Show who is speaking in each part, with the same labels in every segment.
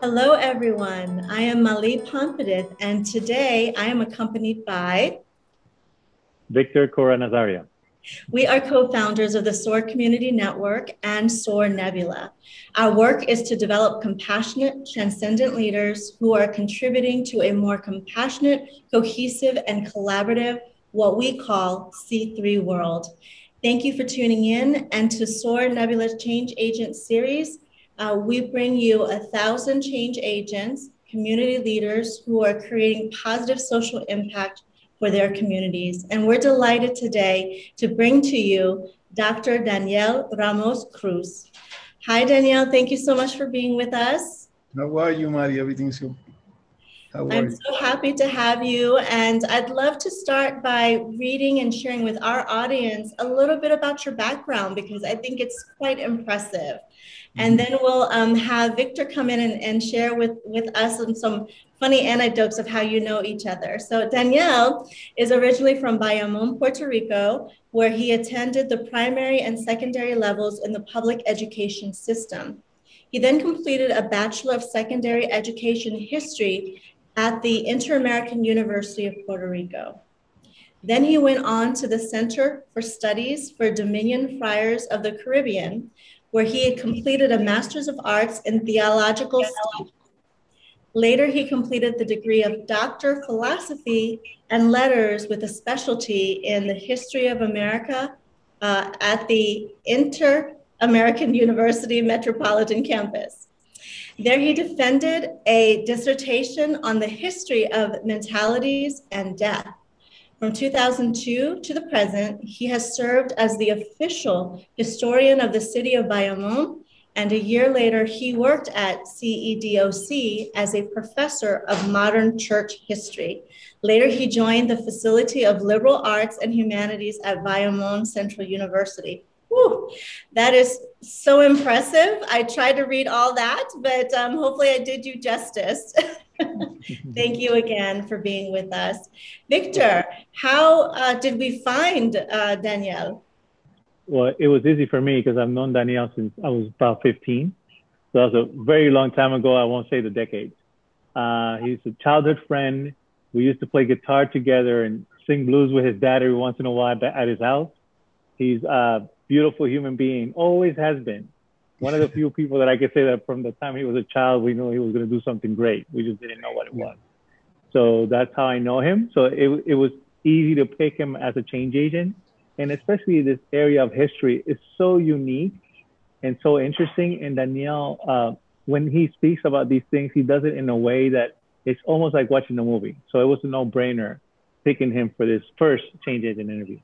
Speaker 1: Hello, everyone. I am Mali Pompadith, and today I am accompanied by
Speaker 2: Victor Cora Nazaria.
Speaker 1: We are co founders of the SOAR Community Network and SOAR Nebula. Our work is to develop compassionate, transcendent leaders who are contributing to a more compassionate, cohesive, and collaborative, what we call C3 world. Thank you for tuning in and to SOAR Nebula Change Agent series. Uh, we bring you a thousand change agents, community leaders who are creating positive social impact for their communities. And we're delighted today to bring to you Dr. Danielle Ramos Cruz. Hi, Danielle. Thank you so much for being with us.
Speaker 3: How are you, Mari? Everything's good.
Speaker 1: I'm so happy to have you. And I'd love to start by reading and sharing with our audience a little bit about your background because I think it's quite impressive. And then we'll um, have Victor come in and, and share with, with us some, some funny anecdotes of how you know each other. So Danielle is originally from Bayamon, Puerto Rico, where he attended the primary and secondary levels in the public education system. He then completed a Bachelor of Secondary Education History at the Inter-American University of Puerto Rico. Then he went on to the Center for Studies for Dominican Friars of the Caribbean, where he completed a Master's of Arts in Theological Studies. Later, he completed the degree of Doctor of Philosophy and Letters with a specialty in the history of America uh, at the Inter American University Metropolitan Campus. There, he defended a dissertation on the history of mentalities and death. From 2002 to the present, he has served as the official historian of the city of Bayamon, and a year later, he worked at CEDOC as a professor of modern church history. Later, he joined the Faculty of Liberal Arts and Humanities at Bayamon Central University. Whew, that is so impressive. I tried to read all that, but um, hopefully I did you justice. Thank you again for being with us. Victor, how uh, did we find uh, Danielle?
Speaker 2: Well, it was easy for me because I've known Danielle since I was about 15. So that was a very long time ago. I won't say the decades. Uh, he's a childhood friend. We used to play guitar together and sing blues with his dad every once in a while at his house. He's a beautiful human being, always has been one of the few people that I could say that from the time he was a child, we knew he was going to do something great. We just didn't know what it was. So that's how I know him. So it, it was easy to pick him as a change agent. And especially this area of history is so unique and so interesting. And Danielle, uh, when he speaks about these things, he does it in a way that it's almost like watching a movie. So it was a no brainer picking him for this first change agent interview.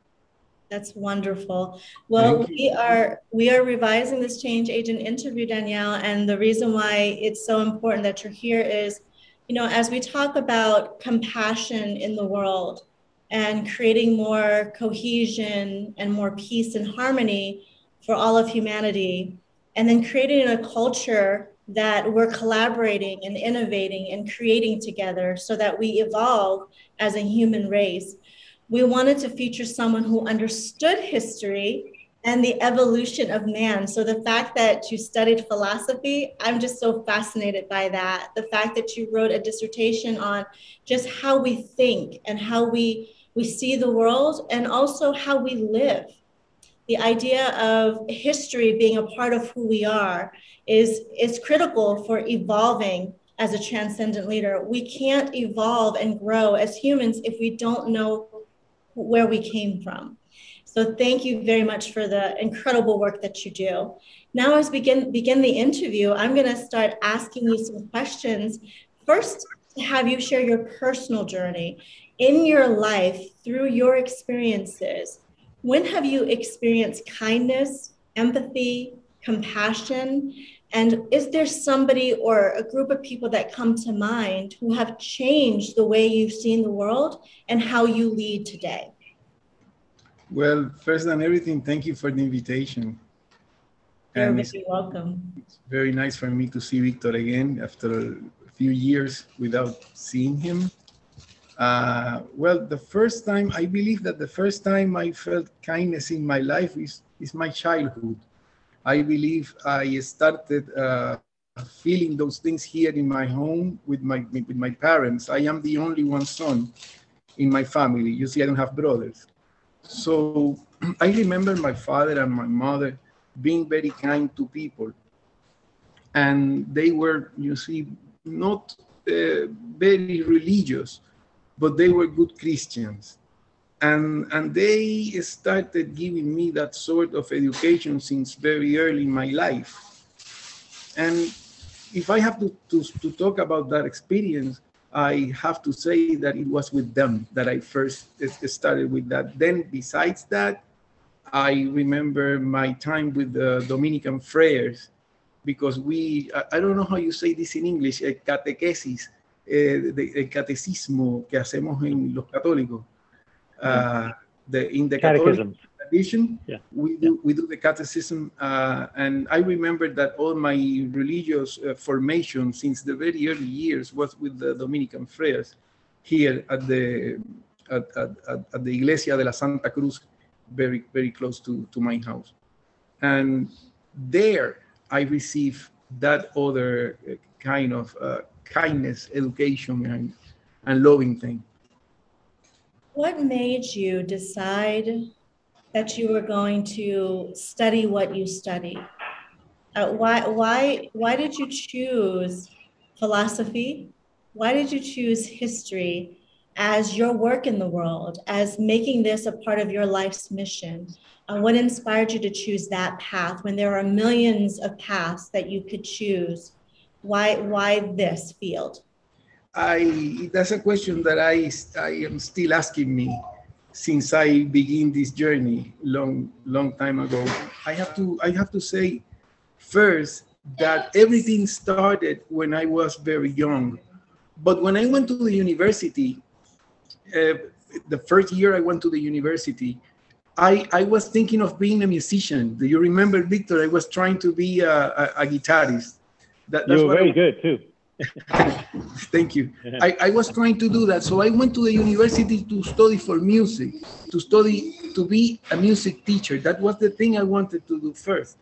Speaker 1: That's wonderful. Well, we are we are revising this change agent interview, Danielle, and the reason why it's so important that you're here is, you know, as we talk about compassion in the world and creating more cohesion and more peace and harmony for all of humanity, and then creating a culture that we're collaborating and innovating and creating together so that we evolve as a human race we wanted to feature someone who understood history and the evolution of man. So the fact that you studied philosophy, I'm just so fascinated by that. The fact that you wrote a dissertation on just how we think and how we we see the world and also how we live. The idea of history being a part of who we are is is critical for evolving as a transcendent leader. We can't evolve and grow as humans if we don't know where we came from. So thank you very much for the incredible work that you do. Now, as we begin, begin the interview, I'm going to start asking you some questions. First, to have you share your personal journey in your life through your experiences. When have you experienced kindness, empathy, compassion? And is there somebody or a group of people that come to mind who have changed the way you've seen the world and how you lead today?
Speaker 3: Well, first than everything, thank you for the invitation.
Speaker 1: You're and very welcome.
Speaker 3: It's very nice for me to see Victor again after a few years without seeing him. Uh, well, the first time, I believe that the first time I felt kindness in my life is, is my childhood. I believe I started uh, feeling those things here in my home with my with my parents. I am the only one son in my family. You see, I don't have brothers. So I remember my father and my mother being very kind to people. And they were, you see, not uh, very religious, but they were good Christians. And, and they started giving me that sort of education since very early in my life. And if I have to, to, to talk about that experience, I have to say that it was with them that I first eh, eh, started with that. Then, besides that, I remember my time with the Dominican friars because we, I, don't know how you say this in English, el catequesis, eh, el eh, catecismo que hacemos en los católicos. Uh, the, in the Catholic tradition, yeah. we, do, we do the catechism. Uh, and I remember that all my religious uh, formation since the very early years was with the Dominican friars here at the, at, at, at the Iglesia de la Santa Cruz very, very close to, to my house. And there I received that other uh, kind of uh, kindness, education, and, and loving thing.
Speaker 1: What made you decide that you were going to study what you study? Uh, why, why, why did you choose philosophy? Why did you choose history? as your work in the world, as making this a part of your life's mission? Uh, what inspired you to choose that path when there are millions of paths that you could choose? Why, why this field?
Speaker 3: I, that's a question that I, I am still asking me since I begin this journey long, long time ago. I have to, I have to say first that everything started when I was very young. But when I went to the university, uh, the first year I went to the university, I, I was thinking of being a musician. Do you remember, Victor? I was trying to be a, a, a guitarist.
Speaker 2: That, you were very I, good too.
Speaker 3: Thank you. I, I was trying to do that. So I went to the university to study for music, to study to be a music teacher. That was the thing I wanted to do first.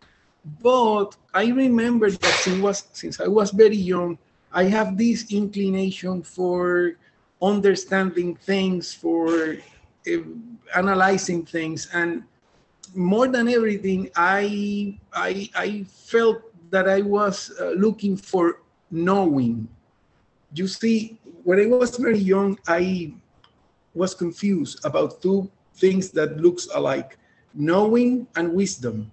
Speaker 3: But I remember that since, was, since I was very young, I have this inclination for understanding things, for uh, analyzing things, and more than everything, I I, I felt that I was uh, looking for knowing. You see, when I was very young, I was confused about two things that looks alike, knowing and wisdom.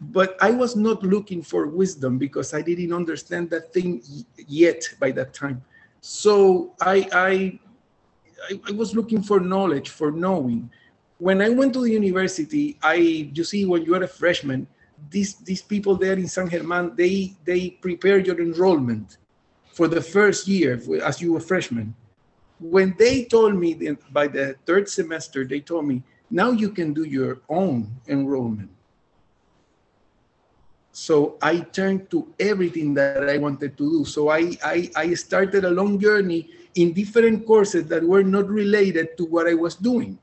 Speaker 3: But I was not looking for wisdom because I didn't understand that thing yet by that time. So I, I, I, was looking for knowledge, for knowing. When I went to the university, I, you see, when you are a freshman, these, these people there in San Germán, they, they prepare your enrollment for the first year as you a freshman. When they told me that by the third semester, they told me, now you can do your own enrollment. So I turned to everything that I wanted to do. So I, I, I started a long journey in different courses that were not related to what I was doing.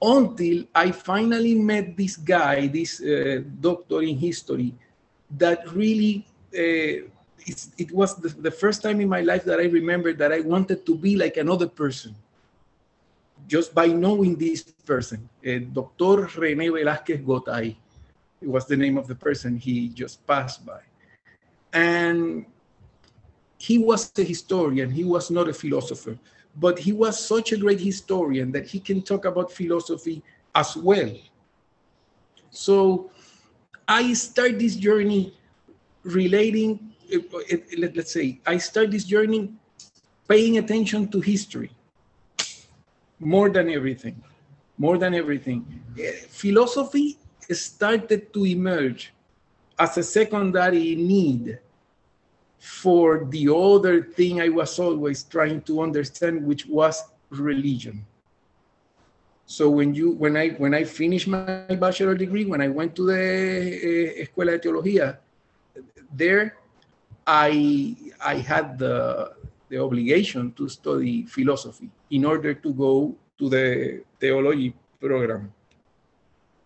Speaker 3: Until I finally met this guy, this uh, doctor in history, that really, uh, it was the, the first time in my life that I remembered that I wanted to be like another person just by knowing this person, uh, Dr. René Velázquez Gotay. It was the name of the person he just passed by. And he was a historian, he was not a philosopher, but he was such a great historian that he can talk about philosophy as well. So I start this journey relating, eh, eh, let's say, I start this journey paying attention to history more than everything, more than everything. Eh, philosophy started to emerge as a secondary need for the other thing I was always trying to understand, which was religion. So when you when I when I finished my bachelor degree, when I went to the uh, Escuela de Teología, there I I had the the obligation to study philosophy in order to go to the theology program.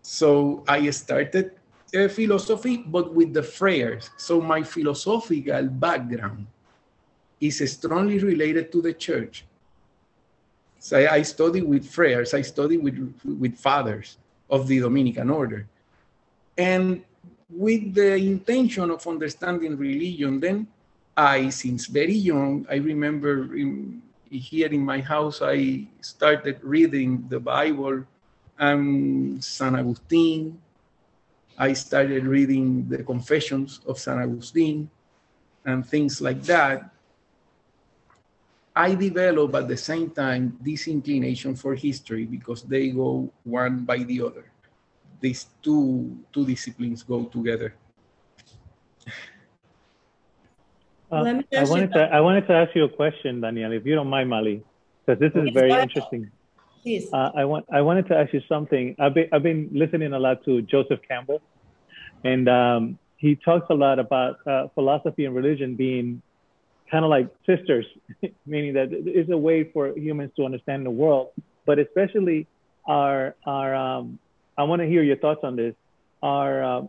Speaker 3: So I started uh, philosophy, but with the Friars. So my philosophical background is strongly related to the church. So I, I study with Friars, I study with, with fathers of the Dominican order. And with the intention of understanding religion, then I, since very young, I remember in, here in my house, I started reading the Bible and San Agustin. I started reading the Confessions of San Agustin and things like that. I developed at the same time this inclination for history because they go one by the other. These two, two disciplines go together.
Speaker 2: Uh, I wanted to I wanted to ask you a question, Daniel, if you don't mind, Mali, because this is very interesting. Please. Uh, I want I wanted to ask you something. I've been I've been listening a lot to Joseph Campbell, and um, he talks a lot about uh, philosophy and religion being kind of like sisters, meaning that it's a way for humans to understand the world, but especially our our um, I want to hear your thoughts on this. Our uh,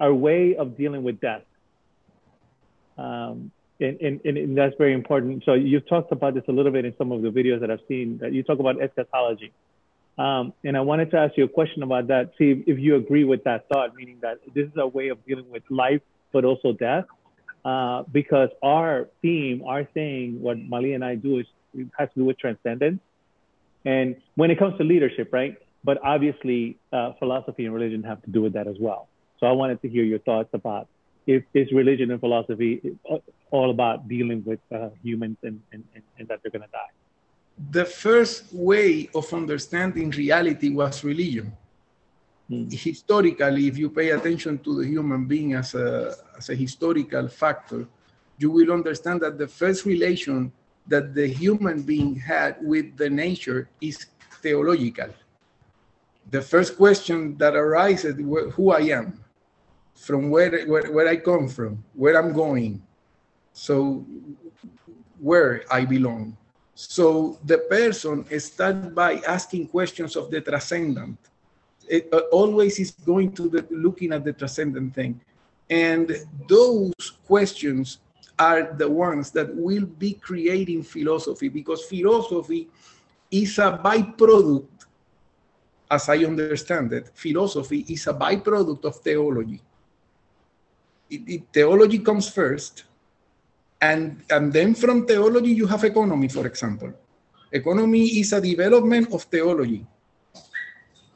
Speaker 2: our way of dealing with death. Um, and, and, and that's very important. So you've talked about this a little bit in some of the videos that I've seen that you talk about eschatology. Um, and I wanted to ask you a question about that. See if, if, you agree with that thought, meaning that this is a way of dealing with life, but also death. Uh, because our theme, our thing, what Mali and I do is it has to do with transcendence. And when it comes to leadership, right? But obviously, uh, philosophy and religion have to do with that as well. So I wanted to hear your thoughts about if is religion and philosophy all about dealing with uh, humans and, and, and, that they're going to die?
Speaker 3: The first way of understanding reality was religion. Mm. Historically, if you pay attention to the human being as a, as a historical factor, you will understand that the first relation that the human being had with the nature is theological. The first question that arises who I am from where, where, where I come from, where I'm going, so where I belong. So the person starts by asking questions of the transcendent. It uh, always is going to the looking at the transcendent thing. And those questions are the ones that will be creating philosophy because philosophy is a byproduct, as I understand it, philosophy is a byproduct of theology it, it, theology comes first, and, and then from theology you have economy, for example. Economy is a development of theology.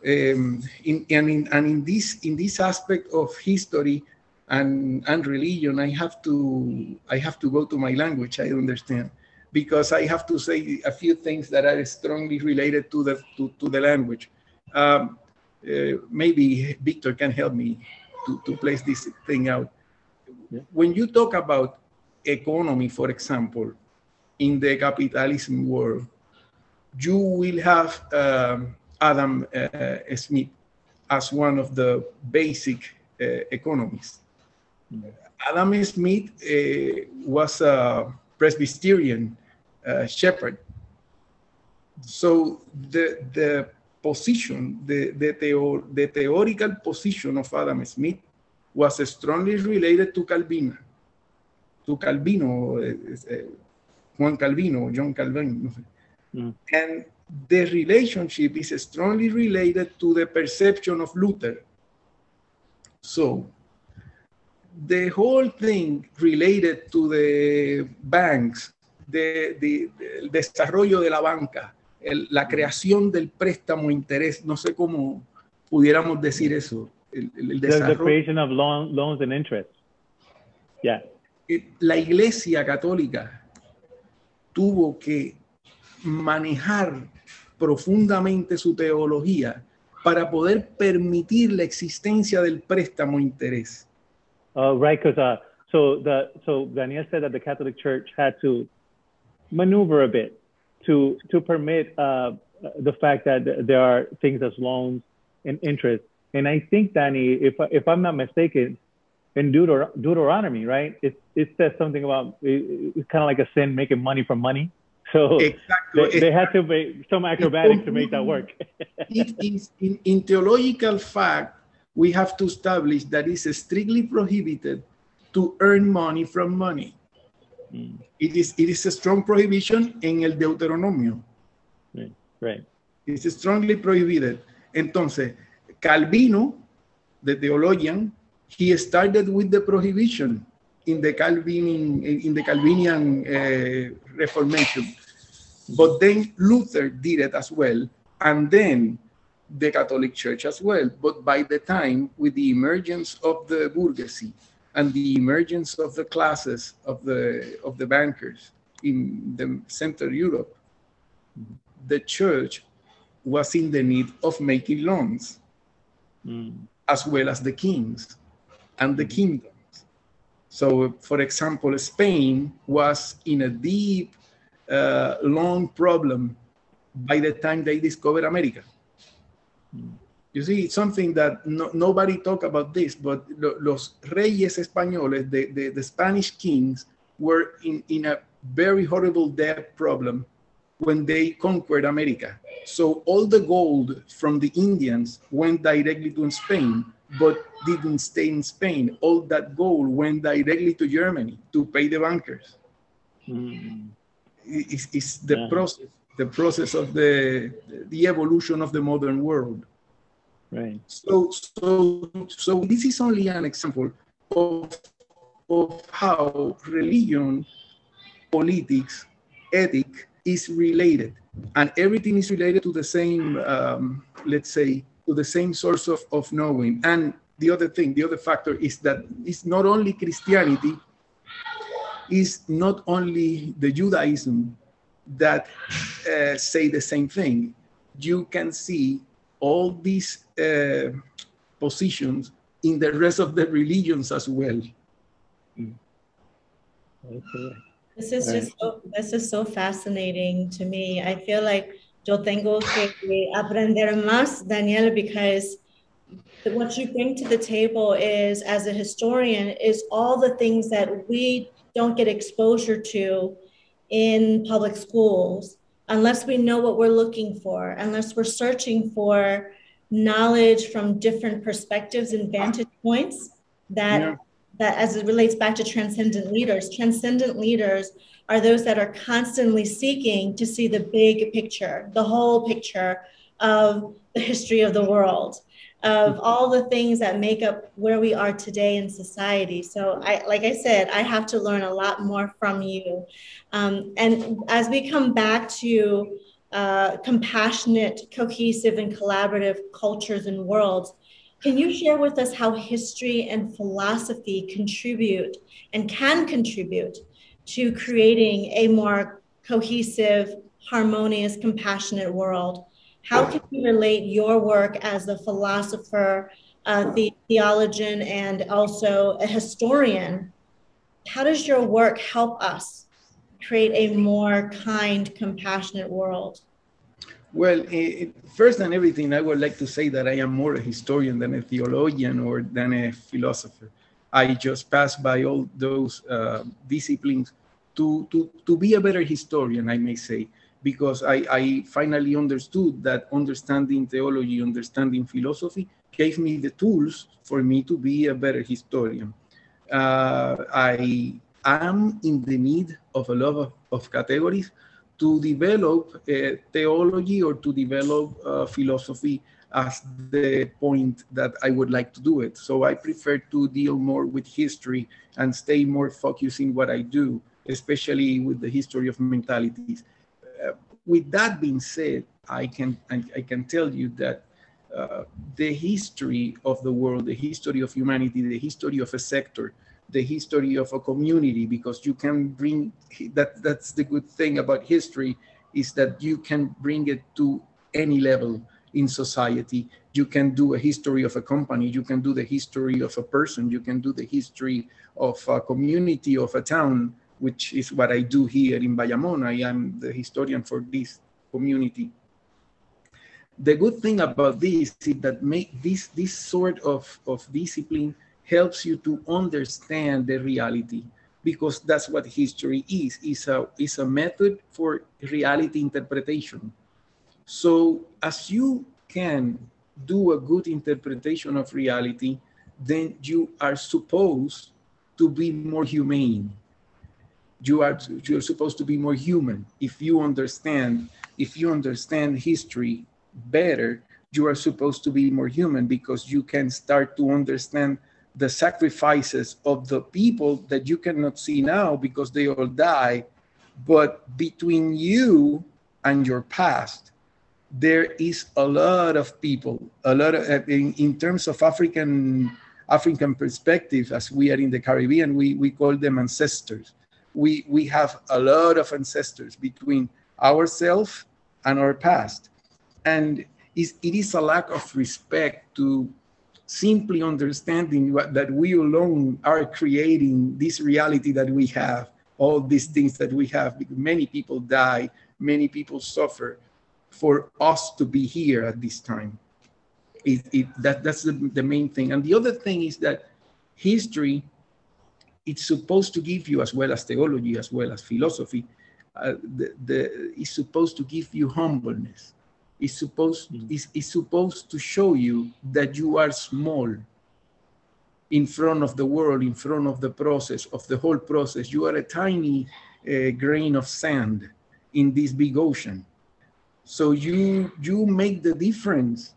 Speaker 3: Um, in, and, in, and in this in this aspect of history and, and religion, I have to I have to go to my language. I understand because I have to say a few things that are strongly related to the to, to the language. Um, uh, maybe Victor can help me to, to place this thing out. When you talk about economy, for example, in the capitalism world, you will have um, Adam uh, Smith as one of the basic uh, economists. Adam Smith uh, was a Presbyterian uh, shepherd. So the, the position, the, the, theo the theoretical position of Adam Smith was strongly related to Calvin, to Calvino, uh, Juan Calvino, John Calvin. Mm. And the relationship is strongly related to the perception of Luther. So, the whole thing related to the banks, the, the, el desarrollo de la banca, el, la creación del préstamo interés, no sé cómo pudiéramos decir eso, el, el
Speaker 2: desarrollo. The, creation of loan, loans and interest. Yeah.
Speaker 3: La iglesia católica tuvo que manejar profundamente su teología para poder permitir la existencia del préstamo interés.
Speaker 2: Uh, right, because uh, so the so Daniel said that the Catholic Church had to maneuver a bit to to permit uh, the fact that there are things as loans and interest and I think, Danny, if, if I'm not mistaken, in Deuter- Deuteronomy, right, it, it says something about it, it's kind of like a sin making money from money. So exactly. they, they had to make some acrobatics to make that work.
Speaker 3: it is in, in theological fact, we have to establish that it's strictly prohibited to earn money from money. Mm. It is it is a strong prohibition in el Deuteronomio.
Speaker 2: Right. right.
Speaker 3: It's strongly prohibited. Entonces, Calvino, the theologian, he started with the prohibition in the Calvin in the Calvinian uh, Reformation, but then Luther did it as well, and then the Catholic Church as well. But by the time, with the emergence of the bourgeoisie and the emergence of the classes of the of the bankers in the Central Europe, the church was in the need of making loans, mm. as well as the kings and the kingdoms. So, for example, Spain was in a deep, uh, long problem by the time they discovered America. You see, it's something that no, nobody talk about this, but lo, los reyes españoles, the, the, the Spanish kings, were in, in a very horrible debt problem when they conquered America. So all the gold from the Indians went directly to Spain, but didn't stay in Spain. All that gold went directly to Germany to pay the bankers. Mm. It's, it's, the yeah. process, the process of the the evolution of the modern world.
Speaker 2: Right.
Speaker 3: So so so this is only an example of of how religion, politics, ethic is related, and everything is related to the same, um, let's say, to the same source of, of knowing. And the other thing, the other factor is that it's not only Christianity, is not only the Judaism that uh, say the same thing. You can see all these uh, positions in the rest of the religions as well. Mm.
Speaker 1: Okay. This is just so, this is so fascinating to me. I feel like yo tengo que aprender más, Daniel, because what you bring to the table is, as a historian, is all the things that we don't get exposure to in public schools unless we know what we're looking for, unless we're searching for knowledge from different perspectives and vantage points that yeah that as it relates back to transcendent leaders, transcendent leaders are those that are constantly seeking to see the big picture, the whole picture of the history of the world, of all the things that make up where we are today in society. So, I, like I said, I have to learn a lot more from you. Um, and as we come back to uh, compassionate, cohesive, and collaborative cultures and worlds, can you share with us how history and philosophy contribute and can contribute to creating a more cohesive, harmonious, compassionate world? How can you relate your work as a philosopher, the theologian, and also a historian? How does your work help us create a more kind, compassionate world?
Speaker 3: Well, it, first than everything, I would like to say that I am more a historian than a theologian or than a philosopher. I just pass by all those uh, disciplines to, to, to be a better historian, I may say, because I, I finally understood that understanding theology, understanding philosophy gave me the tools for me to be a better historian. Uh, I am in the need of a lot of, of categories to develop theology or to develop uh, philosophy as the point that I would like to do it. So I prefer to deal more with history and stay more focused in what I do, especially with the history of mentalities. Uh, with that being said, I can I, I can tell you that uh, the history of the world, the history of humanity, the history of a sector, the history of a community because you can bring that that's the good thing about history is that you can bring it to any level in society. You can do a history of a company you can do the history of a person you can do the history of a community of a town which is what i do here in bayamon i am the historian for this community. The good thing about this is that make this this sort of, of discipline helps you to understand the reality because that's what history is is a is a method for reality interpretation so as you can do a good interpretation of reality, then you are supposed to be more humane. You are you're supposed to be more human. If you understand, if you understand history better, you are supposed to be more human because you can start to understand the sacrifices of the people that you cannot see now because they all die. But between you and your past, there is a lot of people, a lot of, uh, in, in terms of African African perspective, as we are in the Caribbean, we, we call them ancestors. We, we have a lot of ancestors between ourselves and our past. And it is a lack of respect to simply understanding what, that we alone are creating this reality that we have, all these things that we have, because many people die, many people suffer for us to be here at this time. It, it, that, that's the, the main thing. And the other thing is that history, it's supposed to give you, as well as theology, as well as philosophy, uh, the, the, it's supposed to give you humbleness is supposed mm. is, is supposed to show you that you are small in front of the world, in front of the process, of the whole process. You are a tiny uh, grain of sand in this big ocean. So you you make the difference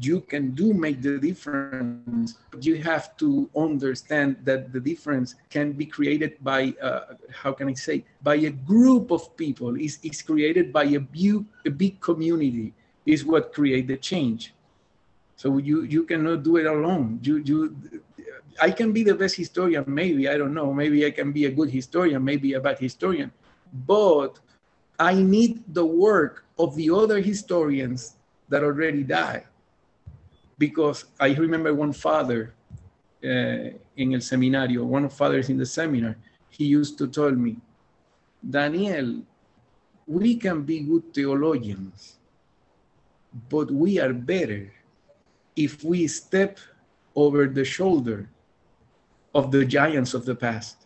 Speaker 3: you can do make the difference but you have to understand that the difference can be created by uh, how can i say by a group of people. Is is created by a, view, a big community is what create the change. So you you cannot do it alone. You you i can be the best historian maybe i don't know. Maybe i can be a good historian maybe a bad historian. But i need the work of the other historians that already died because I remember one father uh, in el seminario, one of fathers in the seminar, he used to tell me, Daniel, we can be good theologians, but we are better if we step over the shoulder of the giants of the past.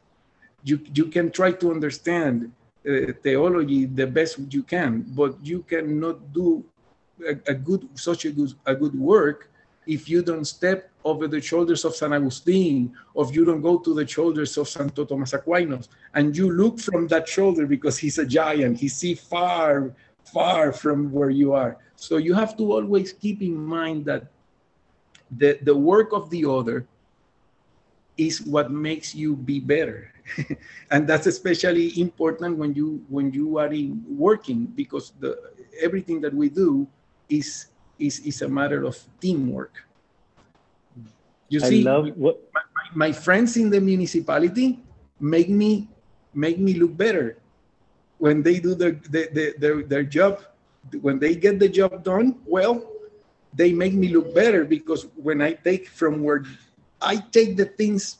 Speaker 3: You, you can try to understand uh, theology the best you can, but you cannot do a, a good such a good, a good work if you don't step over the shoulders of San Agustin, or if you don't go to the shoulders of Santo Tomas Aquinas, and you look from that shoulder because he's a giant, he see far, far from where you are. So you have to always keep in mind that the, the work of the other is what makes you be better. and that's especially important when you when you are in working because the everything that we do is is, is a matter of teamwork. You I see, love what... my, my, my friends in the municipality make me make me look better when they do their, their, their, their job. When they get the job done well, they make me look better because when I take from where I take the things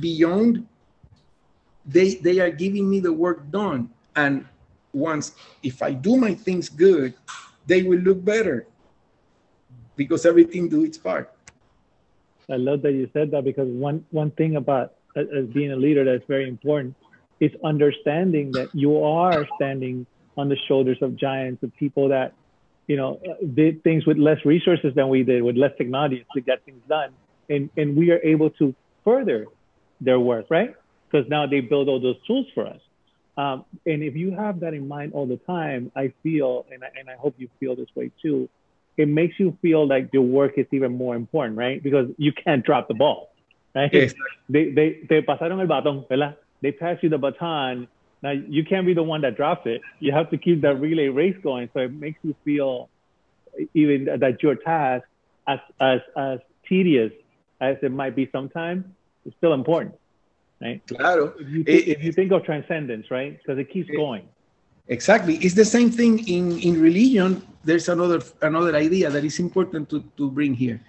Speaker 3: beyond, they they are giving me the work done. And once if I do my things good, they will look better because everything do its part.
Speaker 2: I love that you said that because one one thing about as being a leader that's very important is understanding that you are standing on the shoulders of giants of people that you know did things with less resources than we did with less technology to get things done. And and we are able to further their work right? Because now they build all those tools for us um, and if you have that in mind all the time, I feel, and I, and I hope you feel this way too, it makes you feel like your work is even more important, right? Because you can't drop the ball, right? Yes. They, they, they pasaron el batón, ¿verdad? They pass you the baton. Now you can't be the one that drops it. You have to keep that relay race going. So it makes you feel even that your task, as, as, as tedious as it might be sometimes, is still important right?
Speaker 3: Claro.
Speaker 2: If you, eh, think, if eh, you think of transcendence, right? Because it keeps eh, going.
Speaker 3: Exactly. It's the same thing in, in religion. There's another another idea that is important to, to bring here.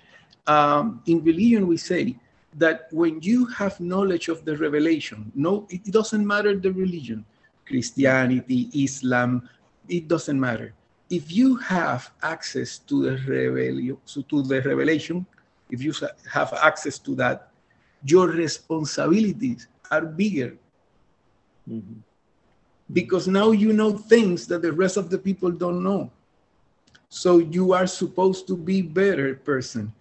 Speaker 3: Um, in religion, we say that when you have knowledge of the revelation, no, it doesn't matter the religion, Christianity, Islam, it doesn't matter. If you have access to the revelation, to the revelation, if you have access to that, your responsibilities are bigger. Mm-hmm. Because now you know things that the rest of the people don't know. So you are supposed to be better person.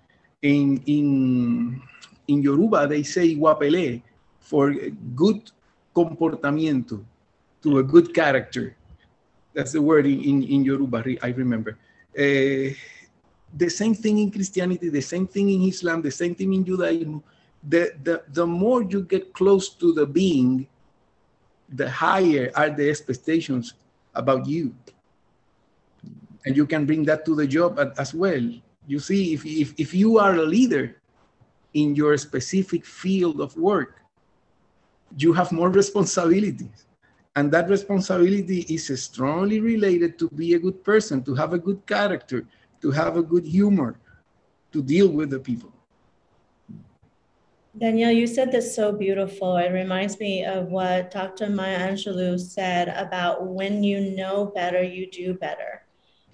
Speaker 3: In in in Yoruba they say wapele for good comportamiento, to a good character. That's the word in, in, in Yoruba, I remember. Uh, the same thing in Christianity, the same thing in Islam, the same thing in Judaism. The, the, the more you get close to the being, the higher are the expectations about you. And you can bring that to the job as well. You see, if, if, if you are a leader in your specific field of work, you have more responsibilities. And that responsibility is strongly related to be a good person, to have a good character, to have a good humor, to deal with the people.
Speaker 1: Danielle, you said this so beautiful. It reminds me of what Dr. Maya Angelou said about when you know better, you do better.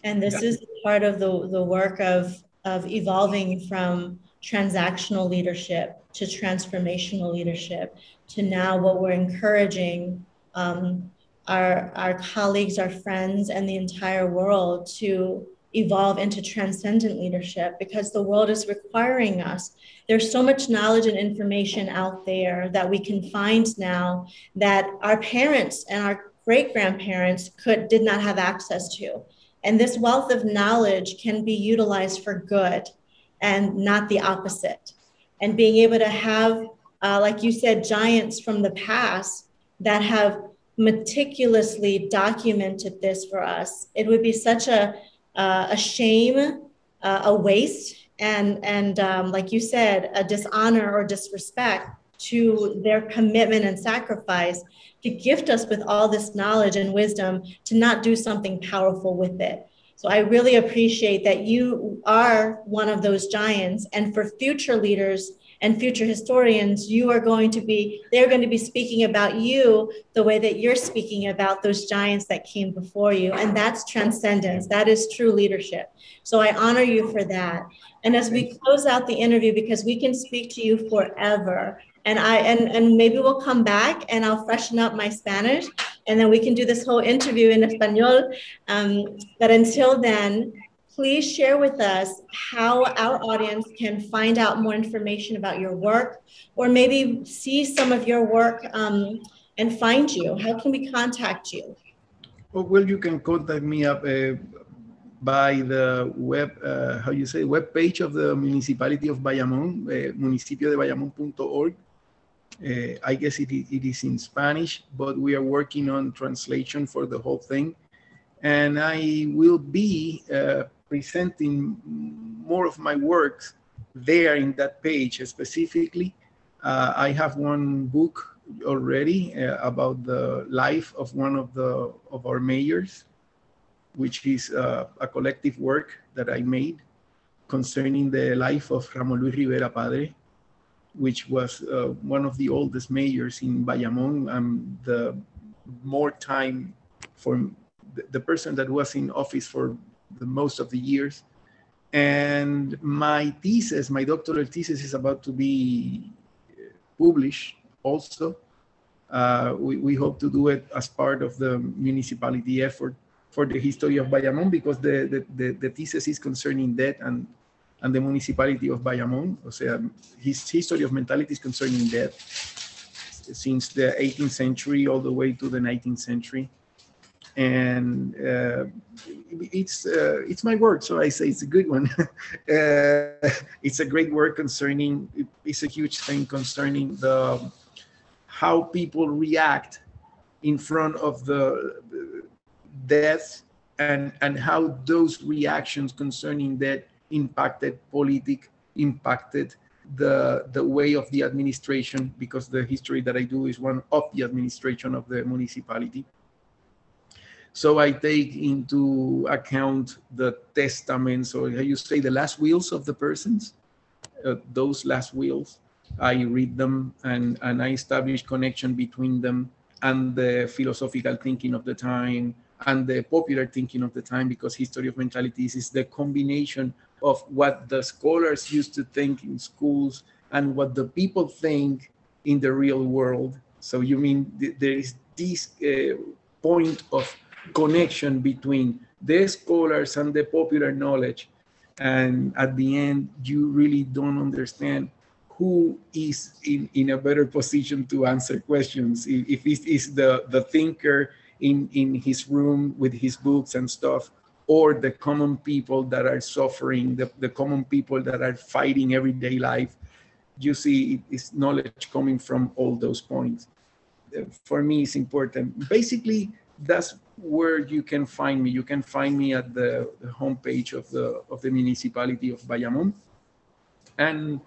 Speaker 1: And this yeah. is part of the, the work of, of evolving from transactional leadership to transformational leadership to now what we're encouraging um, our, our colleagues, our friends, and the entire world to evolve into transcendent leadership because the world is requiring us. There's so much knowledge and information out there that we can find now that our parents and our great grandparents could did not have access to. And this wealth of knowledge can be utilized for good and not the opposite. And being able to have, uh, like you said, giants from the past that have meticulously documented this for us, it would be such a uh, a shame, uh, a waste, and and um, like you said, a dishonor or disrespect to their commitment and sacrifice to gift us with all this knowledge and wisdom to not do something powerful with it. So I really appreciate that you are one of those giants, and for future leaders and future historians, you are going to be, they're going to be speaking about you the way that you're speaking about those giants that came before you. And that's transcendence. That is true leadership. So I honor you for that. And as we close out the interview, because we can speak to you forever, and I and and maybe we'll come back and I'll freshen up my Spanish, and then we can do this whole interview in Espanol. Um, but until then, please share with us how our audience can find out more information about your work or maybe see some of your work um, and find you. How can we contact you?
Speaker 3: Oh, well, you can contact me up uh, by the web, uh, how you say, web page of the municipality of Bayamon, uh, municipiodebayamon.org. Uh, I guess it, it is in Spanish, but we are working on translation for the whole thing. And I will be uh, presenting more of my works there in that page specifically. Uh, I have one book already uh, about the life of one of the of our mayors, which is uh, a collective work that I made concerning the life of Ramon Luis Rivera Padre, which was uh, one of the oldest mayors in Bayamon and the more time for the person that was in office for the most of the years. And my thesis, my doctoral thesis, is about to be published also. Uh, we, we hope to do it as part of the municipality effort for the history of Bayamon because the, the, the, the thesis is concerning that and, and the municipality of Bayamon. O sea, his history of mentality is concerning that since the 18th century all the way to the 19th century and uh, it's uh, it's my work, so I say it's a good one. uh, it's a great work concerning. It's a huge thing concerning the how people react in front of the death and and how those reactions concerning that impacted politic impacted the the way of the administration because the history that I do is one of the administration of the municipality so I take into account the testaments, or how you say, the last wills of the persons. Uh, those last wills, I read them and, and I establish connection between them and the philosophical thinking of the time and the popular thinking of the time, because history of mentalities is the combination of what the scholars used to think in schools and what the people think in the real world. So you mean th- there is this uh, point of connection between the scholars and the popular knowledge. And at the end, you really don't understand who is in, in a better position to answer questions. If, it is the, the thinker in, in his room with his books and stuff, or the common people that are suffering, the, the common people that are fighting everyday life, you see it's knowledge coming from all those points. For me, it's important. Basically, that's where you can find me. You can find me at the, the homepage of the of the municipality of Bayamon. And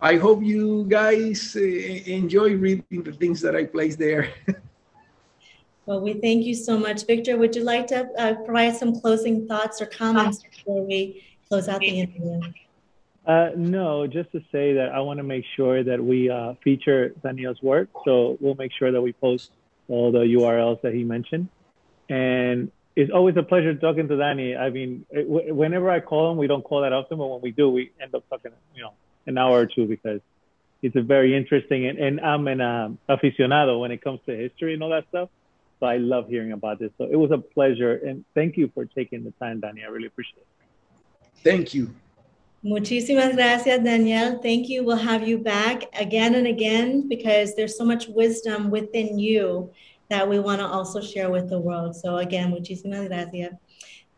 Speaker 3: I hope you guys uh, enjoy reading the things that I place there.
Speaker 1: well, we thank you so much. Victor, would you like to uh, provide some closing thoughts or comments before we close out the interview?
Speaker 2: Uh, no, just to say that I want to make sure that we uh, feature Daniel's work. So we'll make sure that we post all the URLs that he mentioned. And it's always a pleasure talking to Danny. I mean, it, whenever I call him, we don't call that often, but when we do, we end up talking, you know, an hour or two because it's a very interesting and, and I'm an um, aficionado when it comes to history and all that stuff. So I love hearing about this. So it was a pleasure. And thank you for taking the time, Danny. I really appreciate it.
Speaker 3: Thank you.
Speaker 1: Muchísimas gracias, Daniel. Thank you. We'll have you back again and again because there's so much wisdom within you that we want to also share with the world. So again, muchísimas gracias.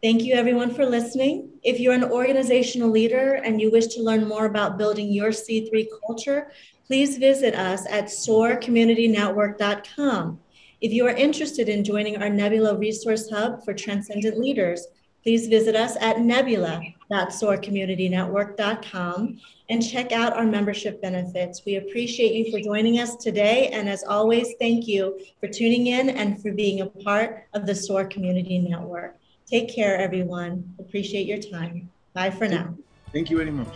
Speaker 1: Thank you everyone for listening. If you're an organizational leader and you wish to learn more about building your C3 culture, please visit us at soarcommunitynetwork.com. If you are interested in joining our Nebula Resource Hub for Transcendent Leaders, please visit us at nebula.soarcommunitynetwork.com and check out our membership benefits. We appreciate you for joining us today. And as always, thank you for tuning in and for being a part of the SOAR Community Network. Take care, everyone. Appreciate your time. Bye for now.
Speaker 3: Thank you very much.